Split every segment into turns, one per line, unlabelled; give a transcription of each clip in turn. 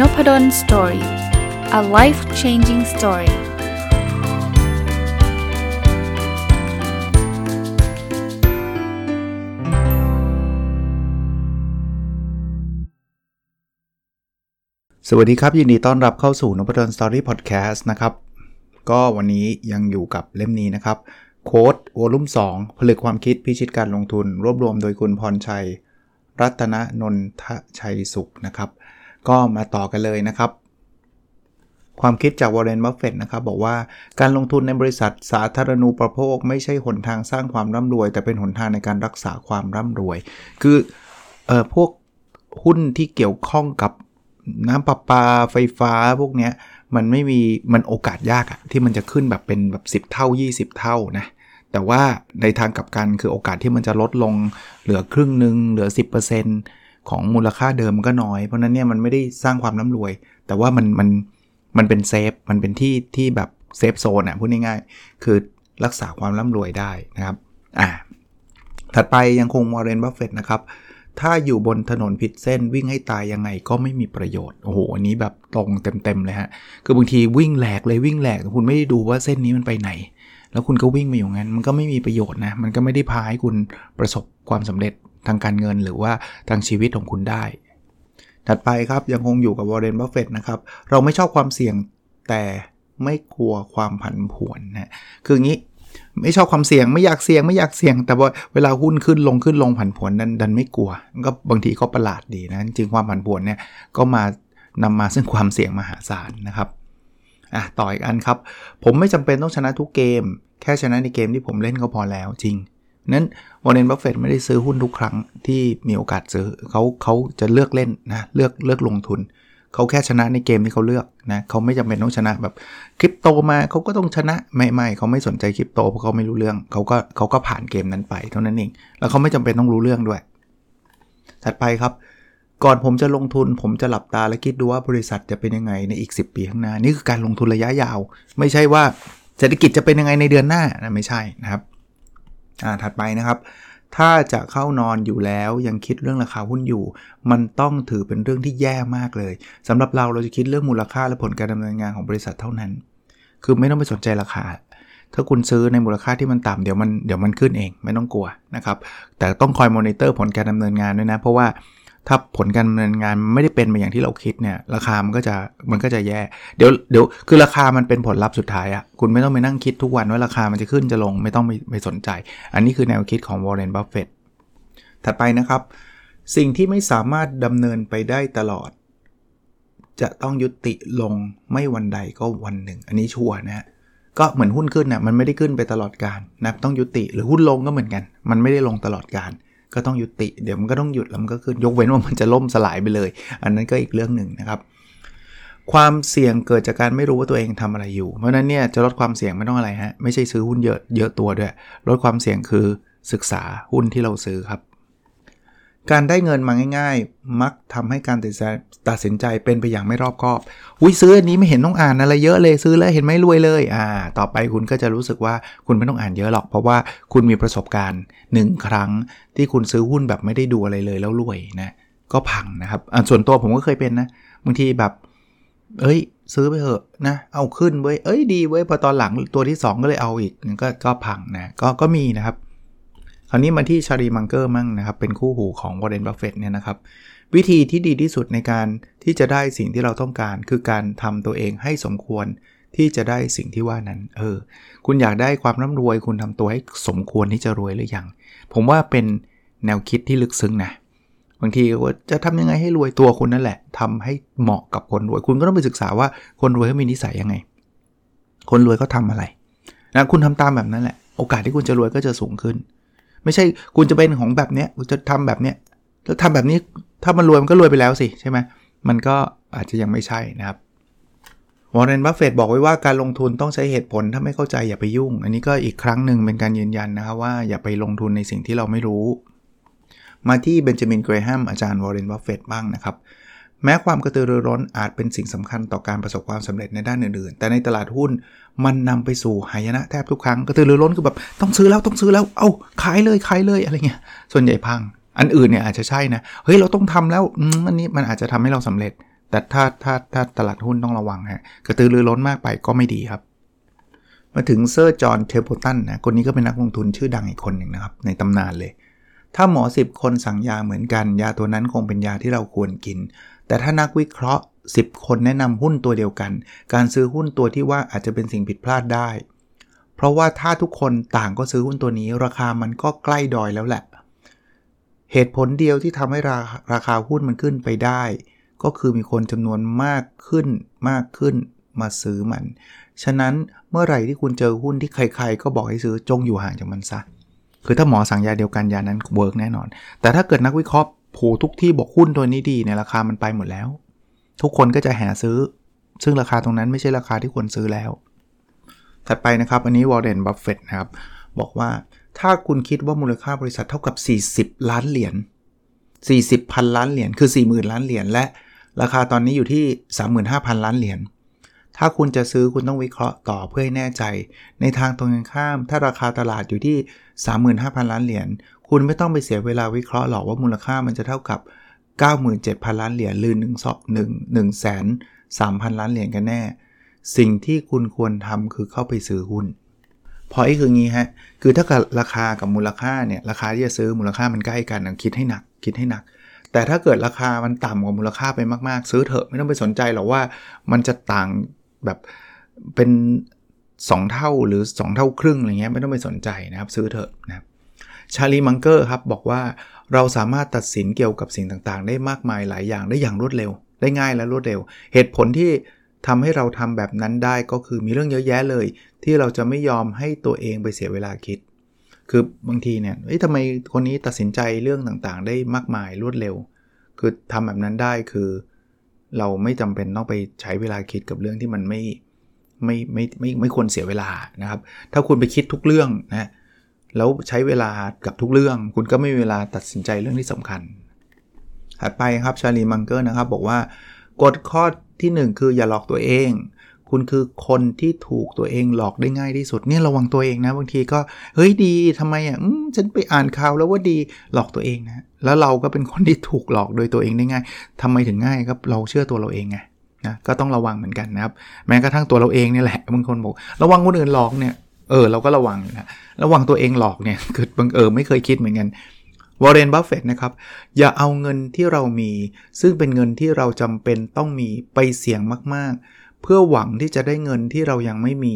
Nopadol Story a life changing story สวัสดีครับ ยินดีต้อนรับเข้าสู่นพดล Story Podcast นะครับ ก็วันนี้ยังอยู่กับเล่มนี้นะครับ Quote Volume 2ผลึกความคิดพิชิตการลงทุน รวบรวมโดยคุณพรชัย รัตนนนทชัยสุขนะครับ ก็มาต่อกันเลยนะครับ ความคิดจากวอร์เรนบัฟเฟตนะครับ บอกว่าการลงทุนในบริษัทสาธารณูปโภค ไม่ใช่หนทางสร้างความร่ำรวย แต่เป็นหนทางในการรักษาความร่ำรวย คือเอ่อพวกหุ้นที่เกี่ยวข้องกับน้ำประปาไฟฟ้าพวกเนี้ยมันไม่มีมันโอกาสยากอะที่มันจะขึ้นแบบเป็นแบบ 10 เท่า 20 เท่านะแต่ว่าในทางกลับกันคือโอกาสที่มันจะลดลงเหลือครึ่งหนึ่งเหลือ 10% ของมูลค่าเดิมก็น้อย เพราะนั้นเนี่ยมันไม่ได้สร้างความร่ำรวย แต่ว่ามันมันมันเป็น safe มันเป็นที่ที่แบบ safe zone อะพูดง่ายๆ คือรักษาความร่ำรวยได้นะครับ อ่า ถัดไปยังคงวอร์เรนบัฟเฟตนะครับ ถ้าอยู่บนถนนผิดเส้นวิ่งให้ตายยังไงก็ไม่มีประโยชน์ โอ้โห อันนี้แบบตรงเต็มๆเลยฮะ คือบางทีวิ่งแหลกเลยวิ่งแหลก คุณไม่ได้ดูว่าเส้นนี้มันไปไหน แล้วคุณก็วิ่งมาอยู่งั้น มันก็ไม่มีประโยชน์นะ มันก็ไม่ได้พาให้คุณประสบความสำเร็จ ทางการเงินหรือว่าทางชีวิตของคุณได้ ถัดไปครับยังคงอยู่กับวอร์เรนบัฟเฟตนะครับ เราไม่ชอบความเสี่ยงแต่ไม่กลัวความผันผวนนะคืองี้ไม่ชอบความเสี่ยงไม่อยากเสี่ยงไม่อยากเสี่ยง แต่ว่าเวลาหุ้นขึ้นลงขึ้นลงผันผวนดันดันไม่กลัว ก็บางทีก็ประหลาดดีนะจริงความผันผวนเนี่ยก็มานำมาซึ่งความเสี่ยงมหาศาลนะครับอะต่ออีกอันครับ ผมไม่จำเป็นต้องชนะทุกเกม แค่ชนะในเกมที่ผมเล่นก็พอแล้วจริง นั้นวอร์เรนบัฟเฟตไม่ได้ซื้อหุ้นทุกครั้งที่มีโอกาสซื้อเขาเขาจะเลือกเล่นนะเลือกเลือกลงทุน เขาแค่ชนะในเกมที่เขาเลือกนะเขาไม่จำเป็นต้องชนะแบบคริปโตมาเขาก็ต้องชนะไม่ไม่เขาไม่สนใจคริปโตเพราะเขาไม่รู้เรื่องเขาก็เขาก็ผ่านเกมนั้นไปเท่านั้นเองแล้วเขาไม่จำเป็นต้องรู้เรื่องด้วย ถัดไปครับก่อนผมจะลงทุนผมจะหลับตาและคิดดูว่าบริษัทจะเป็นยังไงในอีก 10 ปีข้างหน้า นี่คือการลงทุนระยะยาว ไม่ใช่ว่าเศรษฐกิจจะเป็นยังไงในเดือนหน้านะไม่ใช่นะครับ อ่าถัดไปนะครับ ถ้าจะเข้านอนอยู่แล้วยังคิดเรื่องราคาหุ้นอยู่ มันต้องถือเป็นเรื่องที่แย่มากเลยสำหรับเราเราจะคิดเรื่องมูลค่าและผลการดำเนินงานของบริษัทเท่านั้น คือไม่ต้องไปสนใจราคา ถ้าคุณซื้อในมูลค่าที่มันต่ำเดี๋ยวมันเดี๋ยวมันขึ้นเองไม่ต้องกลัวนะครับแต่ต้องคอยมอนิเตอร์ผลการดำเนินงานด้วยนะเพราะว่า ถ้าผลการดำเนินงานไม่ได้เป็นไปอย่างที่เราคิดเนี่ยราคามันก็จะมันก็จะแย่ เดี๋ยวเดี๋ยวคือราคามันเป็นผลลัพธ์สุดท้ายอะคุณไม่ต้องไปนั่งคิดทุกวันว่าราคามันจะขึ้นจะลงไม่ต้องไปไปสนใจ อันนี้คือแนวคิดของวอร์เรนบัฟเฟตถัดไปนะครับ สิ่งที่ไม่สามารถดำเนินไปได้ตลอด จะต้องยุติลงไม่วันใดก็วันหนึ่ง อันนี้ชัวร์นะฮะก็เหมือนหุ้นขึ้นนะ่ะมันไม่ได้ขึ้นไปตลอดการนะต้องยุติหรือหุ้นลงก็เหมือนกัน มันไม่ได้ลงตลอดการ ก็ต้องยุติเดี๋ยวมันก็ต้องหยุดแล้วมันก็ขึ้นยกเว้นว่ามันจะล่มสลายไปเลย อันนั้นก็อีกเรื่องหนึ่งนะครับ ความเสี่ยงเกิดจากการไม่รู้ว่าตัวเองทำอะไรอยู่ เพราะนั้นเนี่ยจะลดความเสี่ยงไม่ต้องอะไรฮะไม่ใช่ซื้อหุ้นเยอะเยอะตัวด้วย ลดความเสี่ยงคือศึกษาหุ้นที่เราซื้อครับ การได้เงินมาง่าย ๆ มักทำให้การตัดสินใจเป็นไปอย่างไม่รอบคอบอุ้ยซื้ออันนี้ไม่เห็นต้องอ่านอะไรเยอะเลยซื้อแล้วเห็นไม่รวยเลยอ่าต่อไปคุณก็จะรู้สึกว่าคุณไม่ต้องอ่านเยอะหรอกเพราะว่าคุณมีประสบการณ์ 1 ครั้งที่คุณซื้อหุ้นแบบไม่ได้ดูอะไรเลยแล้วรวยนะก็พังนะครับอ่าส่วนตัวผมก็เคยเป็นนะบางทีแบบ เอ้ย ซื้อไปเถอะนะเอาขึ้นเว้ยเอ้ยดีเว้ยพอตอนหลังตัวที่ 2 ก็เลยเอาอีกก็ก็พังนะก็ก็มีนะครับ คราวนี้มาที่ชาร์ลีมังเกอร์มั่งนะครับ เป็นคู่หูของวอร์เรนบัฟเฟตเนี่ยนะครับ วิธีที่ดีที่สุดในการที่จะได้สิ่งที่เราต้องการ คือการทำตัวเองให้สมควรที่จะได้สิ่งที่ว่านั้น เออ คุณอยากได้ความร่ำรวย คุณทำตัวให้สมควรที่จะรวยหรือยัง ผมว่าเป็นแนวคิดที่ลึกซึ้งนะ บางทีว่าจะทำยังไงให้รวยตัวคุณนั่นแหละทำให้เหมาะกับคนรวย คุณก็ต้องไปศึกษาว่าคนรวยเขามีนิสัยยังไง คนรวยเขาทาอะไร นะ คุณทำตามแบบนั้นแหละ โอกาสที่คุณจะรวยก็จะสูงขึ้น ไม่ใช่คุณจะเป็นของแบบเนี้ยคุณจะทำแบบเนี้ยแล้วทำแบบนี้ถ้ามันรวยมันก็รวยไปแล้วสิใช่ไหมมันก็อาจจะยังไม่ใช่นะครับวอร์เรนบัฟเฟตบอกไว้ว่าการลงทุนต้องใช้เหตุผลถ้าไม่เข้าใจอย่าไปยุ่ง อันนี้ก็อีกครั้งหนึ่งเป็นการยืนยันนะครับว่าอย่าไปลงทุนในสิ่งที่เราไม่รู้ มาที่เบนจามินเกรแฮมอาจารย์วอร์เรนบัฟเฟตบ้างนะครับ แม้ความกระตือรือร้นอาจเป็นสิ่งสำคัญต่อการประสบความสำเร็จในด้านอื่นๆ แต่ในตลาดหุ้นมันนำไปสู่หายนะแทบทุกครั้งกระตือรือร้นคือแบบต้องซื้อแล้วต้องซื้อแล้ว เอ้าขายเลยขายเลยอะไรเงี้ย ส่วนใหญ่พัง อันอื่นเนี่ยอาจจะใช่นะ เฮ้ยเราต้องทำแล้วอันนี้มันอาจจะทำให้เราสำเร็จ แต่ถ้าถ้าถ้าตลาดหุ้นต้องระวังฮะกระตือรือร้นมากไปก็ไม่ดีครับ มาถึงเซอร์จอห์นเทมเพิลตันนะคนนี้ก็เป็นนักลงทุนชื่อดังอีกคนหนึ่งนะครับในตำนานเลย ถ้าหมอ 10 คนสั่งยาเหมือนกัน ยาตัวนั้นคงเป็นยาที่เราควรกิน แต่ถ้านักวิเคราะห์ 10 คนแนะนำหุ้นตัวเดียวกัน การซื้อหุ้นตัวที่ว่าอาจจะเป็นสิ่งผิดพลาดได้ เพราะว่าถ้าทุกคนต่างก็ซื้อหุ้นตัวนี้ ราคามันก็ใกล้ดอยแล้วแหละ เหตุผลเดียวที่ทำให้ราราคาหุ้นมันขึ้นไปได้ ก็คือมีคนจำนวนมากขึ้นมากขึ้นมาซื้อมัน ฉะนั้นเมื่อไหร่ที่คุณเจอหุ้นที่ใคร ๆ ก็บอกให้ซื้อจงอยู่ห่างจากมันซะ คือถ้าหมอสั่งยาเดียวกันยานั้นเวิร์กแน่นอน แต่ถ้าเกิดนักวิเคราะห์ ผูทุกที่บอกหุ้นตัวนี้ดีเนี่ยราคามันไปหมดแล้ว ทุกคนก็จะแห่ซื้อ ซึ่งราคาตรงนั้นไม่ใช่ราคาที่ควรซื้อแล้ว ถัดไปนะครับ อันนี้วอร์เรนบัฟเฟตนะครับ บอกว่าถ้าคุณคิดว่ามูลค่าบริษัทเท่ากับ 40 ล้านเหรียญ40พันล้านเหรียญคือ 40,000 ล้านเหรียญและราคาตอนนี้อยู่ที่ 35,000 ล้านเหรียญ ถ้าคุณจะซื้อคุณต้องวิเคราะห์ต่อเพื่อให้แน่ใจ ในทางตรงกันข้าม ถ้าราคาตลาดอยู่ที่ 35,000 ล้านเหรียญคุณไม่ต้องไปเสียเวลาวิเคราะห์หรอกว่ามูลค่ามันจะเท่ากับ 97,000 ล้านเหรียญหรือ1 1 1แสน3,000 ล้านเหรียญกันแน่ สิ่งที่คุณควรทำคือเข้าไปซื้อหุ้นพอไอ้คืองี้ฮะ คือถ้ากับราคากับมูลค่าเนี่ย ราคาที่จะซื้อมูลค่ามันใกล้กันคิดให้หนัก คิดให้หนัก แต่ถ้าเกิดราคามันต่ำกว่ามูลค่าไปมากๆ ซื้อเถอะไม่ต้องไปสนใจหรอกว่ามันจะต่าง แบบเป็น 2 เท่าหรือ 2 เท่าครึ่งอะไรเงี้ยไม่ต้องไปสนใจนะครับ ซื้อเถอะนะชาลีมังเกอร์ครับบอกว่าเราสามารถตัดสินเกี่ยวกับสิ่งต่างๆ ได้มากมายหลายอย่างได้อย่างรวดเร็ว ได้ง่ายและรวดเร็ว เหตุผลที่ทำให้เราทำแบบนั้นได้ก็คือมีเรื่องเยอะแยะเลย ที่เราจะไม่ยอมให้ตัวเองไปเสียเวลาคิด คือบางทีเนี่ยเฮ้ยทำไมคนนี้ตัดสินใจเรื่องต่างๆ ได้มากมายรวดเร็ว คือทำแบบนั้นได้คือ เราไม่จำเป็นต้องไปใช้เวลาคิดกับเรื่องที่มันไม่ไม่ไม่ไม่ไม่ควรเสียเวลานะครับ ถ้าคุณไปคิดทุกเรื่องนะแล้วใช้เวลากับทุกเรื่อง คุณก็ไม่มีเวลาตัดสินใจเรื่องที่สำคัญถัดไปครับชาลีมังเกอร์นะครับ บอกว่ากฎข้อที่ 1 คืออย่าหลอกตัวเอง คุณคือคนที่ถูกตัวเองหลอกได้ง่ายที่สุดเนี่ยระวังตัวเองนะ บางทีก็เฮ้ยดีทำไมอะฉันไปอ่านข่าวแล้วว่าดีหลอกตัวเองนะ แล้วเราก็เป็นคนที่ถูกหลอกโดยตัวเองได้ง่ายทำไมถึงง่ายครับเราเชื่อตัวเราเองไงนะก็ต้องระวังเหมือนกันนะครับ แม้กระทั่งตัวเราเองเนี่ยแหละบางคนบอกระวังคนอื่นหลอกเนี่ยเออเราก็ระวังนะระวังตัวเองหลอกเนี่ยเกิดบางเออไม่เคยคิดเหมือนกันวอร์เรนบัฟเฟตนะครับ อย่าเอาเงินที่เรามี ซึ่งเป็นเงินที่เราจำเป็นต้องมีไปเสี่ยงมากๆ เพื่อหวังที่จะได้เงินที่เรายังไม่มี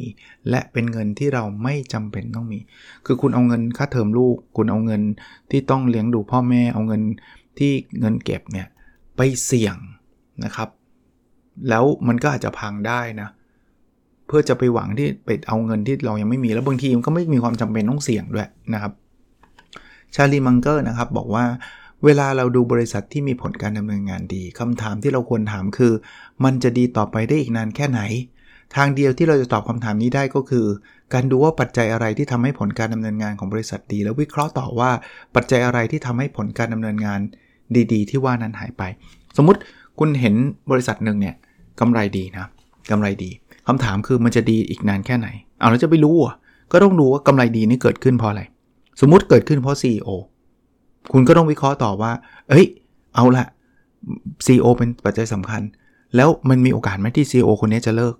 และเป็นเงินที่เราไม่จำเป็นต้องมี คือคุณเอาเงินค่าเทอมลูก คุณเอาเงินที่ต้องเลี้ยงดูพ่อแม่ เอาเงินที่เงินเก็บเนี่ยไปเสี่ยงนะครับ แล้วมันก็อาจจะพังได้นะเพื่อจะไปหวังที่ไปเอาเงินที่เรายังไม่มีแล้วบางทีมันก็ไม่มีความจำเป็นต้องเสี่ยงด้วยนะครับ ชาลีมังเกอร์นะครับบอกว่า เวลาเราดูบริษัทที่มีผลการดำเนินงานดีคำถามที่เราควรถามคือ มันจะดีต่อไปได้อีกนานแค่ไหน ทางเดียวที่เราจะตอบคำถามนี้ได้ก็คือ การดูว่าปัจจัยอะไรที่ทำให้ผลการดำเนินงานของบริษัทดี แล้ววิเคราะห์ต่อว่าปัจจัยอะไรที่ทำให้ผลการดำเนินงานดี ๆ ที่ว่านั้นหายไป สมมุติคุณเห็นบริษัทหนึ่งเนี่ยกำไรดีนะกำไรดีคำถามคือมันจะดีอีกนานแค่ไหน เอาแล้วจะไปรู้อะ ก็ต้องดูว่ากำไรดีนี่เกิดขึ้นเพราะอะไร สมมุติเกิดขึ้นเพราะ CEO คุณก็ต้องวิเคราะห์ต่อว่า เอ้ย เอาละ CEO เป็นปัจจัยสำคัญ แล้วมันมีโอกาสไหมที่ CEO คนนี้จะเลิก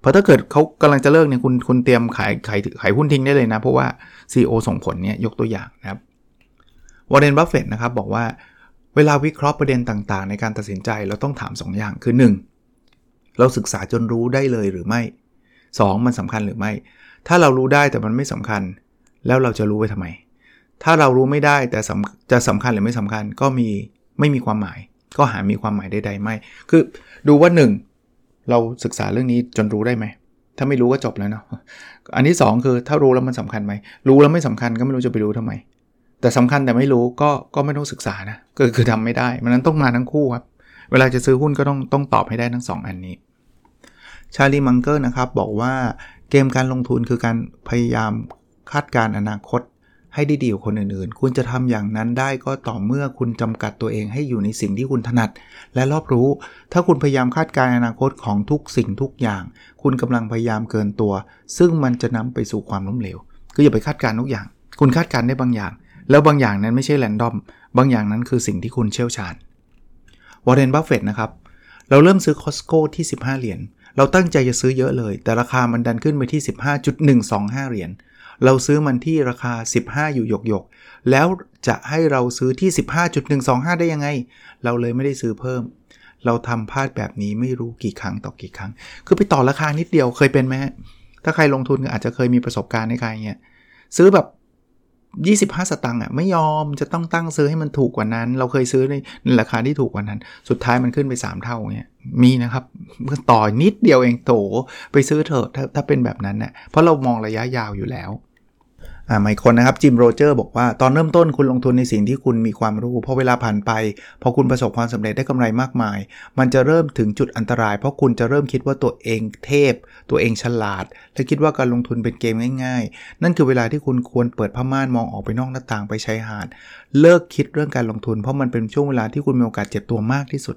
เพราะถ้าเกิดเขากำลังจะเลิกเนี่ยคุณคุณเตรียมขายขายขายหุ้นทิ้งได้เลยนะ เพราะว่า CEO ส่งผลเนี่ยยกตัวอย่างนะครับวอร์เรนบัฟเฟตนะครับบอกว่าเวลาวิเคราะห์ประเด็นต่างๆ ในการตัดสินใจเราต้องถาม 2 อย่างคือ 1. เราศึกษาจนรู้ได้เลยหรือไม่ 2. มันสำคัญหรือไม่ ถ้าเรารู้ได้แต่มันไม่สำคัญ แล้วเราจะรู้ไปทำไม ถ้าเรารู้ไม่ได้แต่จะสำคัญหรือไม่สำคัญก็มีไม่มีความหมาย ก็หามีความหมายใดๆไม่ คือดูว่า 1 เราศึกษาเรื่องนี้จนรู้ได้ไหม ถ้าไม่รู้ก็จบแล้วเนาะ อันที่ 2 คือถ้ารู้แล้วมันสำคัญไหม รู้แล้วไม่สำคัญก็ไม่รู้จะไปรู้ทำไม แต่สำคัญแต่ไม่รู้ก็ก็ไม่ต้องศึกษานะ ก็คือทำไม่ได้ มันนั้นต้องมาทั้งคู่ครับ เวลาจะซื้อหุ้นก็ต้องต้องตอบให้ได้ทั้ง 2 อันนี้ ชาลีมังเกอร์นะครับบอกว่าเกมการลงทุนคือการพยายามคาดการอนาคต ให้ได้ดีกว่าคนอื่นๆ คุณจะทำอย่างนั้นได้ก็ต่อเมื่อคุณจำกัดตัวเองให้อยู่ในสิ่งที่คุณถนัด และรอบรู้ ถ้าคุณพยายามคาดการณ์อนาคตของทุกสิ่งทุกอย่าง คุณกำลังพยายามเกินตัว ซึ่งมันจะนำไปสู่ความล้มเหลว คืออย่าไปคาดการณ์ทุกอย่าง คุณคาดการณ์ได้บางอย่าง แล้วบางอย่างนั้นไม่ใช่ random บางอย่างนั้นคือสิ่งที่คุณเชี่ยวชาญ วอร์เรน บัฟเฟตนะครับ เราเริ่มซื้อ Costco ที่ 15 เหรียญ เราตั้งใจจะซื้อเยอะเลย แต่ราคามันดันขึ้นไปที่ 15.125 เหรียญ เราซื้อมันที่ราคา 15 อยู่หยกหยกแล้วจะให้เราซื้อที่ 15.125 ได้ยังไง เราเลยไม่ได้ซื้อเพิ่ม เราทำพลาดแบบนี้ไม่รู้กี่ครั้งต่อกี่ครั้ง คือไปต่อราคานิดเดียวเคยเป็นไหมถ้าใครลงทุนอาจจะเคยมีประสบการณ์ในการเงี้ยซื้อแบบ25 สตังค์อะไม่ยอมจะต้องตั้งซื้อให้มันถูกกว่านั้น เราเคยซื้อในราคาที่ถูกกว่านั้น สุดท้ายมันขึ้นไป 3 เท่าเงี้ยมีนะครับต่อนิดเดียวเองโตไปซื้อเถอะถ้าถ้าเป็นแบบนั้นเนะ่ยเพราะเรามองระยะยาวอยู่แล้ว อ่าหมายคนนะครับจิมโรเจอร์บอกว่าตอนเริ่มต้นคุณลงทุนในสิ่งที่คุณมีความรู้พอเวลาผ่านไป พอคุณประสบความสำเร็จได้กำไรมากมาย มันจะเริ่มถึงจุดอันตราย เพราะคุณจะเริ่มคิดว่าตัวเองเทพ ตัวเองฉลาด และคิดว่าการลงทุนเป็นเกมง่ายๆ นั่นคือเวลาที่คุณควรเปิดผ้าม่านมองออกไปนอกหน้าต่างไปชายหาด เลิกคิดเรื่องการลงทุน เพราะมันเป็นช่วงเวลาที่คุณมีโอกาสเจ็บตัวมากที่สุด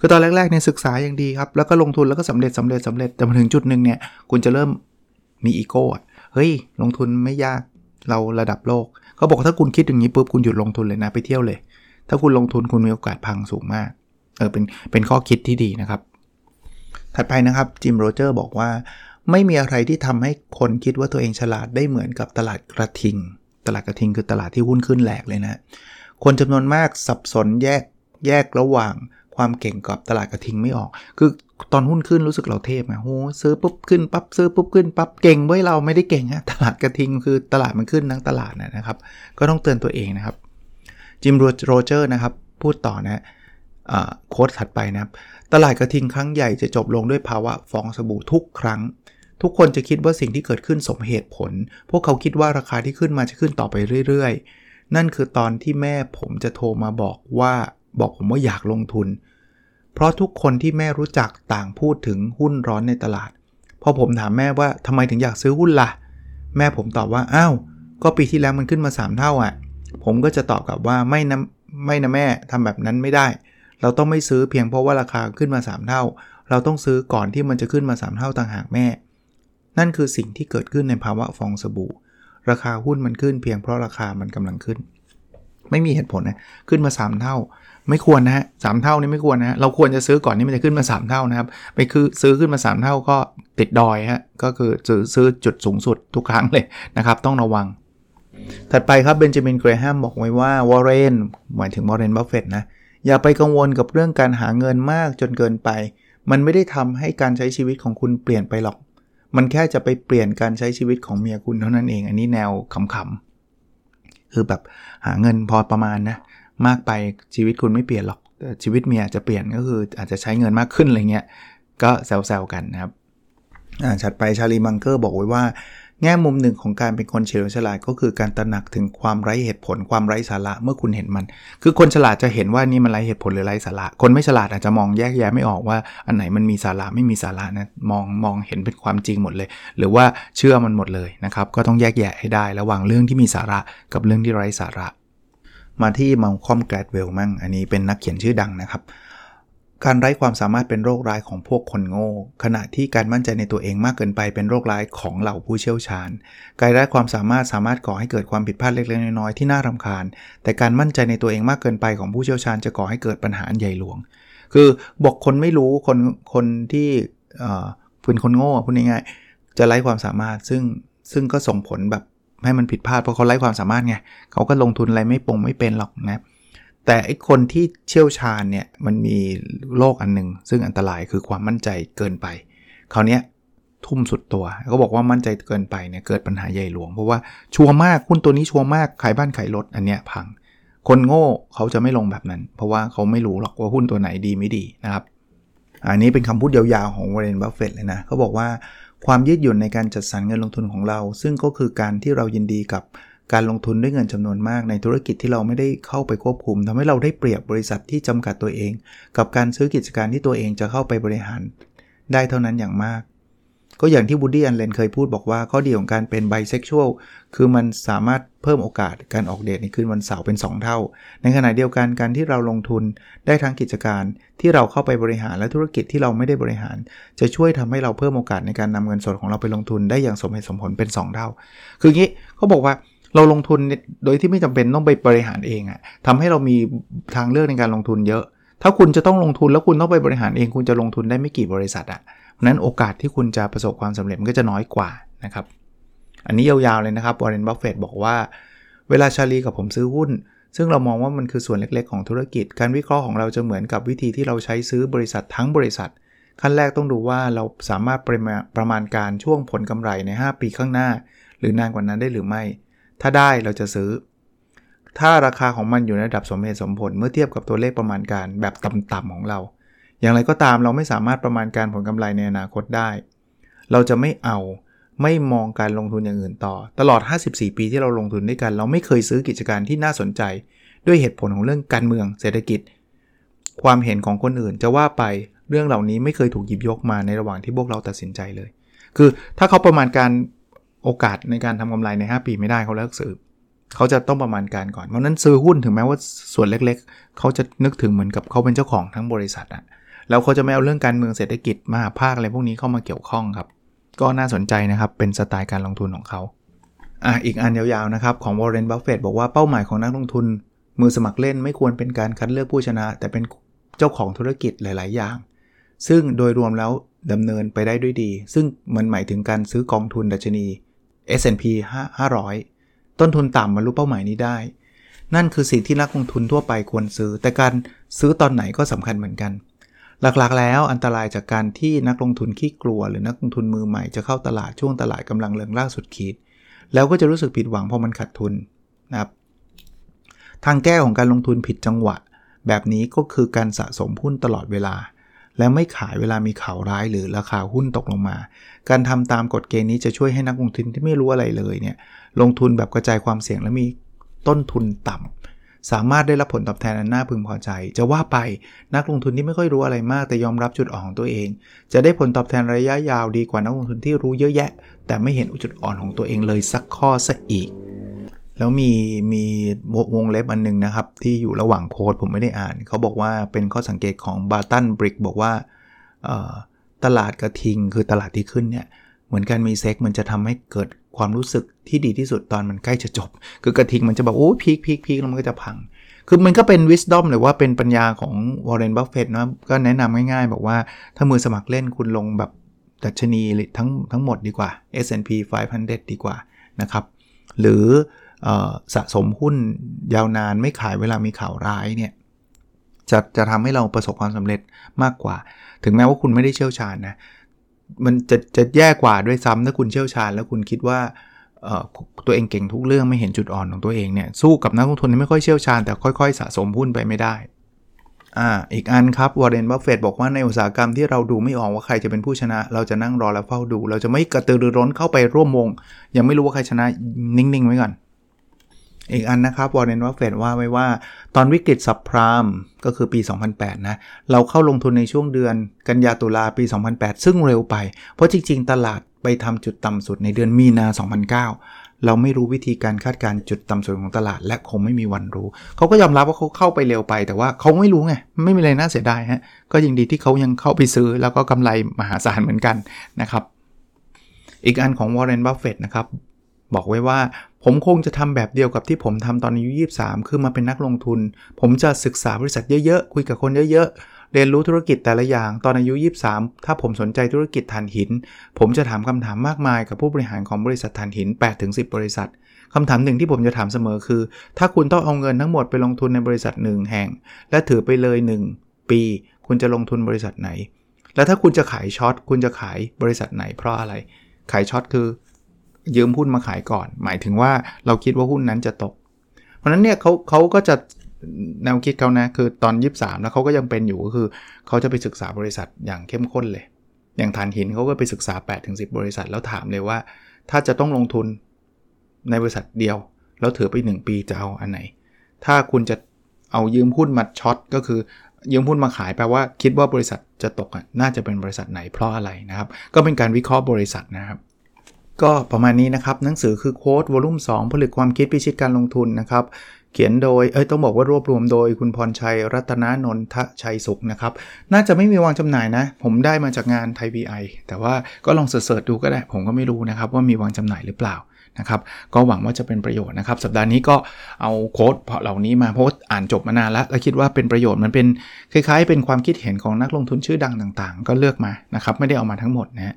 คือตอนแรกๆเนี่ยศึกษาอย่างดีครับแล้วก็ลงทุนแล้วก็สำเร็จสำเร็จสำเร็จแต่มาถึงจุดหนึ่งเนี่ยคุณจะเริ่มมีอีโก้เฮ้ยลงทุนไม่ยาก เราระดับโลกเขาบอกถ้าคุณคิดอย่างนี้ปุ๊บคุณหยุดลงทุนเลยนะไปเที่ยวเลย ถ้าคุณลงทุนคุณมีโอกาสพังสูงมากเออเป็นเป็นข้อคิดที่ดีนะครับ ถัดไปนะครับจิมโรเจอร์บอกว่า ไม่มีอะไรที่ทำให้คนคิดว่าตัวเองฉลาดได้เหมือนกับตลาดกระทิง ตลาดกระทิงคือตลาดที่หุ้นขึ้นแหลกเลยนะคนจำนวนมากสับสนแยกแยกระหว่างความเก่งกับตลาดกระทิงไม่ออก คือ ตอนหุ้นขึ้นรู้สึกเราเทพนะโหซื้อปุ๊บขึ้นปั๊บซื้อปุ๊บขึ้นปั๊บเก่งไว้เราไม่ได้เก่งฮะตลาดกระทิงคือตลาดมันขึ้นทั้งตลาดนะครับ ก็ต้องเตือนตัวเองนะครับจิมโรเจอร์นะครับพูดต่อนะโค้ดถัดไปนะครับ ตลาดกระทิงครั้งใหญ่จะจบลงด้วยภาวะฟองสบู่ทุกครั้ง ทุกคนจะคิดว่าสิ่งที่เกิดขึ้นสมเหตุผล พวกเขาคิดว่าราคาที่ขึ้นมาจะขึ้นต่อไปเรื่อยๆ นั่นคือตอนที่แม่ผมจะโทรมาบอกว่าบอกผมว่าอยากลงทุน เพราะทุกคนที่แม่รู้จักต่างพูดถึงหุ้นร้อนในตลาด พอผมถามแม่ว่าทำไมถึงอยากซื้อหุ้นละ่ะ แม่ผมตอบว่าอ้าวก็ปีที่แล้วมันขึ้นมา 3 เท่าอะ่ะ ผมก็จะตอบกลับว่าไม่นะไม่นะแม่ทำแบบนั้นไม่ได้ เราต้องไม่ซื้อเพียงเพราะว่าราคาขึ้นมา 3 เท่า เราต้องซื้อก่อนที่มันจะขึ้นมา 3 เท่าต่างหากแม่ นั่นคือสิ่งที่เกิดขึ้นในภาวะฟองสบู่ ราคาหุ้นมันขึ้นเพียงเพราะราคามันกำลังขึ้น ไม่มีเหตุผลนะขึ้นมา 3 เท่า ไม่ควรนะฮะสเท่านี่ไม่ควรนะเราควรจะซื้อก่อนที่มันจะขึ้นมา 3 เท่านะครับ ไปคือซื้อขึ้นมา 3 เท่าก็ติดดอยฮะก็คือซื้อซื้อจุดสูงสุดทุกครั้งเลยนะครับ ต้องระวัง ถัดไปครับเบนจามินเกรแฮมบอกไว้ว่าวอร์เรนหมายถึงวอร์เรนบัฟเฟตนะอย่าไปกังวลกับเรื่องการหาเงินมากจนเกินไป มันไม่ได้ทำให้การใช้ชีวิตของคุณเปลี่ยนไปหรอก มันแค่จะไปเปลี่ยนการใช้ชีวิตของเมียคุณเท่านั้นเอง อันนี้แนวขำๆคือแบบหาเงินพอประมาณนะ มากไปชีวิตคุณไม่เปลี่ยนหรอก แต่ชีวิตเมียจะเปลี่ยนก็คืออาจจะใช้เงินมากขึ้นอะไรเงี้ย ก็แซวๆกันนะครับอ่าถัดไปชาลีมังเกอร์บอกไว้ว่า แง่มุมหนึ่งของการเป็นคนเฉลียวฉลาดก็คือการตระหนักถึงความไร้เหตุผลความไร้สาระเมื่อคุณเห็นมัน คือคนฉลาดจะเห็นว่านี่มันไร้เหตุผลหรือไร้สาระ คนไม่ฉลาดอาจจะมองแยกแยะไม่ออกว่าอันไหนมันมีสาระไม่มีสาระนะมองมองเห็นเป็นความจริงหมดเลย หรือว่าเชื่อมันหมดเลยนะครับก็ต้องแยกแยะให้ได้ระหว่างเรื่องที่มีสาระกับเรื่องที่ไร้สาระ มาที่มัลคอมแกรดเวลมั่ง อันนี้เป็นนักเขียนชื่อดังนะครับ การไร้ความสามารถเป็นโรคร้ายของพวกคนโง่ ขณะที่การมั่นใจในตัวเองมากเกินไปเป็นโรคร้ายของเหล่าผู้เชี่ยวชาญ การไร้ความสามารถสามารถก่อให้เกิดความผิดพลาดเล็กๆน้อยๆที่น่ารำคาญ แต่การมั่นใจในตัวเองมากเกินไปของผู้เชี่ยวชาญจะก่อให้เกิดปัญหาใหญ่หลวง คือบอกคนไม่รู้คนคนที่เป็นคนโง่พูดง่ายๆจะไร้ความสามารถซึ่งซึ่งก็ส่งผลแบบ ให้มันผิดพลาดเพราะเขาไร้ความสามารถไงเขาก็ลงทุนอะไรไม่ปงไม่เป็นหรอกนะแต่ไอคนที่เชี่ยวชาญเนี่ยมันมีโรคอันหนึ่งซึ่งอันตรายคือความมั่นใจเกินไปคราวนี้ทุ่มสุดตัวเขาบอกว่ามั่นใจเกินไปเนี่ยเกิดปัญหาใหญ่หลวง เพราะว่าชัวร์มากหุ้นตัวนี้ชัวร์มากขายบ้านขายรถอันเนี้ยพัง คนโง่เขาจะไม่ลงแบบนั้น เพราะว่าเขาไม่รู้หรอกว่าหุ้นตัวไหนดีไม่ดีนะครับ อันนี้เป็นคำพูดยาวๆของวอร์เรนบัฟเฟตเลยนะเขาบอกว่า ยืดหยุ่นในการจัดสรรเงินลงทุนของเรา ซึ่งก็คือการที่เรายินดีกับการลงทุนด้วยเงินจำนวนมากในธุรกิจที่เราไม่ได้เข้าไปควบคุมทำให้เราได้เปรียบบริษัทที่จำกัดตัวเอง กับการซื้อกิจการที่ตัวเองจะเข้าไปบริหาร ได้เท่านั้นอย่างมาก ก็อย่างที่บูดี้อันเลนเคยพูดบอกว่าข้อดีของการเป็นไบเซ็กชวลคือมันสามารถเพิ่มโอกาสการออกเดทในคืนวันเสาร์เป็น 2 เท่า ในขณะเดียวกันการที่เราลงทุนได้ทั้งกิจการที่เราเข้าไปบริหารและธุรกิจที่เราไม่ได้บริหาร จะช่วยทำให้เราเพิ่มโอกาสในการนำเงินสดของเราไปลงทุนได้อย่างสมเหตุสมผลเป็น 2 เท่า คืองี้เขาบอกว่าเราลงทุนโดยที่ไม่จำเป็นต้องไปบริหารเองอะทำให้เรามีทางเลือกในการลงทุนเยอะ ถ้าคุณจะต้องลงทุนแล้วคุณต้องไปบริหารเอง คุณจะลงทุนได้ไม่กี่บริษัทอะ นั้นโอกาสที่คุณจะประสบความสำเร็จมันก็จะน้อยกว่านะครับ อันนี้ยาวๆเลยนะครับวอร์เรนบัฟเฟตบอกว่า เวลาชาลีกับผมซื้อหุ้น ซึ่งเรามองว่ามันคือส่วนเล็กๆของธุรกิจ การวิเคราะห์ของเราจะเหมือนกับวิธีที่เราใช้ซื้อบริษัททั้งบริษัท ขั้นแรกต้องดูว่าเราสามารถประมาณประมาณการช่วงผลกำไรใน 5 ปีข้างหน้า หรือนานกว่านั้นได้หรือไม่ ถ้าได้เราจะซื้อ ถ้าราคาของมันอยู่ในระดับสมเหตุสมผลเมื่อเทียบกับตัวเลขประมาณการแบบต่ำๆของเรา อย่างไรก็ตามเราไม่สามารถประมาณการผลกำไรในอนาคตได้ เราจะไม่เอาไม่มองการลงทุนอย่างอื่นต่อ ตลอด 54 ปีที่เราลงทุนด้วยกัน เราไม่เคยซื้อกิจการที่น่าสนใจ ด้วยเหตุผลของเรื่องการเมืองเศรษฐกิจ ความเห็นของคนอื่นจะว่าไปเรื่องเหล่านี้ไม่เคยถูกหยิบยกมาในระหว่างที่พวกเราตัดสินใจเลย คือถ้าเขาประมาณการโอกาสในการทำกำไรใน 5 ปีไม่ได้เขาเลิกซื้อเขาจะต้องประมาณการก่อนเพราะนั้นซื้อหุ้นถึงแม้ว่าส่วนเล็ก ๆ เขาจะนึกถึงเหมือนกับเขาเป็นเจ้าของทั้งบริษัทอะ แล้วเขาจะไม่เอาเรื่องการเมืองเศรษฐกิจมหภาคอะไรพวกนี้เข้ามาเกี่ยวข้องครับ ก็น่าสนใจนะครับ เป็นสไตล์การลงทุนของเขาอะอีกอันยาวๆนะครับของวอร์เรนบัฟเฟตบอกว่าเป้าหมายของนักลงทุน มือสมัครเล่นไม่ควรเป็นการคัดเลือกผู้ชนะ แต่เป็นเจ้าของธุรกิจหลาย ๆ อย่าง ซึ่งโดยรวมแล้วดำเนินไปได้ด้วยดี ซึ่งมันหมายถึงการซื้อกองทุนดัชนี S&P 500 ต้นทุนต่ำบรรลุเป้าหมายนี้ได้ นั่นคือสิ่งที่นักลงทุนทั่วไปควรซื้อ แต่การซื้อตอนไหนก็สำคัญเหมือนกัน หลักๆ แล้วอันตรายจากการที่นักลงทุนขี้กลัว หรือนักลงทุนมือใหม่จะเข้าตลาดช่วงตลาดกำลังเริงล่าสุดขีด แล้วก็จะรู้สึกผิดหวังเพราะมันขาดทุนนะครับทางแก้ของการลงทุนผิดจังหวะ แบบนี้ก็คือการสะสมหุ้นตลอดเวลา และไม่ขายเวลามีข่าวร้ายหรือราคาหุ้นตกลงมา การทำตามกฎเกณฑ์นี้จะช่วยให้นักลงทุนที่ไม่รู้อะไรเลยเนี่ยลงทุนแบบกระจายความเสี่ยงและมีต้นทุนต่ำ สามารถได้รับผลตอบแทนอันน่าพึงพอใจ จะว่าไปนักลงทุนที่ไม่ค่อยรู้อะไรมาก แต่ยอมรับจุดอ่อนของตัวเอง จะได้ผลตอบแทนระยะยาวดีกว่านักลงทุนที่รู้เยอะแยะ แต่ไม่เห็นจุดอ่อนของตัวเองเลยสักข้อสักอีก แล้วมีมีวงเล็บอันนึงนะครับ ที่อยู่ระหว่างโค้ดผมไม่ได้อ่าน เขาบอกว่าเป็นข้อสังเกตของบาตันบริกบอกว่าตลาดกระทิงคือตลาดที่ขึ้นเนี่ยเหมือนกับมีเซ็กซ์มันจะทำให้เกิด ความรู้สึกที่ดีที่สุดตอนมันใกล้จะจบ คือกระทิงมันจะแบบโอ้ peak peak peak แล้วมันก็จะพัง คือมันก็เป็น wisdom หรือว่าเป็นปัญญาของวอร์เรนบัฟเฟตนะก็แนะนำง่ายๆ บอกว่าถ้ามือสมัครเล่นคุณลงแบบดัชนีทั้งทั้งหมดดีกว่า S&P 500 ดีกว่านะครับ หรือสะสมหุ้นยาวนานไม่ขายเวลามีข่าวร้ายเนี่ยจะจะทำให้เราประสบความสำเร็จมากกว่า ถึงแม้ว่าคุณไม่ได้เชี่ยวชาญนะ มันจะจะแย่กว่าด้วยซ้ำถ้าคุณเชี่ยวชาญ แล้วคุณคิดว่าตัวเองเก่งทุกเรื่องไม่เห็นจุดอ่อนของตัวเองเนี่ยสู้กับนักลงทุนที่ไม่ค่อยเชี่ยวชาญแต่ค่อยๆ สะสมหุ้นไปไม่ได้อ่าอีกอันครับวอร์เรนบัฟเฟตบอกว่าในอุตสาหกรรมที่เราดูไม่ออกว่าใครจะเป็นผู้ชนะ เราจะนั่งรอและเฝ้าดู เราจะไม่กระตือรือร้นเข้าไปร่วมวง ยังไม่รู้ว่าใครชนะนิ่งๆไว้ก่อน อีกอันนะครับวอร์เรนวัฟเฟตว่าไว้ว่า ตอนวิกฤตซับพรามก็คือปี 2008 นะ เราเข้าลงทุนในช่วงเดือนกันยาตุลาปี 2008 ซึ่งเร็วไป เพราะจริง ๆ ตลาดไปทำจุดต่ำสุดในเดือนมีนา 2009 เราไม่รู้วิธีการคาดการจุดต่ำสุดของตลาด และคงไม่มีวันรู้ เขาก็ยอมรับว่าเขาเข้าไปเร็วไป แต่ว่าเขาไม่รู้ไง ไม่มีอะไรน่าเสียดายฮะ ก็ยังดีที่เขายังเข้าไปซื้อ แล้วก็กำไรมหาศาลเหมือนกันนะครับ อีกอันของวอร์เรนบัฟเฟตนะครับ บอกไว้ว่า ผมคงจะทำแบบเดียวกับที่ผมทำตอนอายุ23 คือมาเป็นนักลงทุน ผมจะศึกษาบริษัทเยอะๆ คุยกับคนเยอะๆ เรียนรู้ธุรกิจแต่ละอย่าง ตอนอายุ 23 ถ้าผมสนใจธุรกิจถ่านหิน ผมจะถามคำถามมากมายกับผู้บริหารของบริษัทถ่านหิน 8-10 บริษัทคำถามหนึ่งที่ผมจะถามเสมอคือ ถ้าคุณต้องเอาเงินทั้งหมดไปลงทุนในบริษัทหนึ่งแห่ง และถือไปเลย 1 ปี คุณจะลงทุนบริษัทไหน แล้วถ้าคุณจะขายช็อตคุณจะขายบริษัทไหนเพราะอะไร ขายช็อตคือ ยืมหุ้นมาขายก่อน หมายถึงว่าเราคิดว่าหุ้นนั้นจะตก เพราะนั้นเนี่ยเขาเขาก็จะแนวคิดเขานะคือตอน 23 แล้วเขาก็ยังเป็นอยู่ก็คือเขาจะไปศึกษาบริษัทอย่างเข้มข้นเลย อย่างฐานหินเขาก็ไปศึกษา 8-10 บริษัทแล้วถามเลยว่า ถ้าจะต้องลงทุนในบริษัทเดียว แล้วถือไป 1 ปีจะเอาอันไหน ถ้าคุณจะเอายืมหุ้นมา short ก็คือยืมหุ้นมาขายแปลว่าคิดว่าบริษัทจะตกน่าจะเป็นบริษัทไหนเพราะอะไรนะครับ ก็เป็นการวิเคราะห์บริษัทนะครับ ก็ประมาณนี้นะครับ หนังสือคือ Quote Volume 2ผลึกความคิดพิชิตการลงทุนนะครับ เขียนโดย เอ้ยต้องบอกว่ารวบรวมโดยคุณพรชัยรัตนนนทชัยสุขนะครับ น่าจะไม่มีวางจำหน่ายนะ ผมได้มาจากงานไทย VI แต่ว่าก็ลอง search ดูก็ได้ ผมก็ไม่รู้นะครับว่ามีวางจำหน่ายหรือเปล่านะครับ ก็หวังว่าจะเป็นประโยชน์นะครับ สัปดาห์นี้ก็เอาโค้ดเหล่านี้มาโพสอ่านจบมานานแล้วแล้คิดว่าเป็นประโยชน์มันเป็นคล้ายๆ เป็นความคิดเห็นของนักลงทุนชื่อดังต่างๆ ก็เลือกมานะครับไม่ได้เอามาทั้งหมดนะฮะ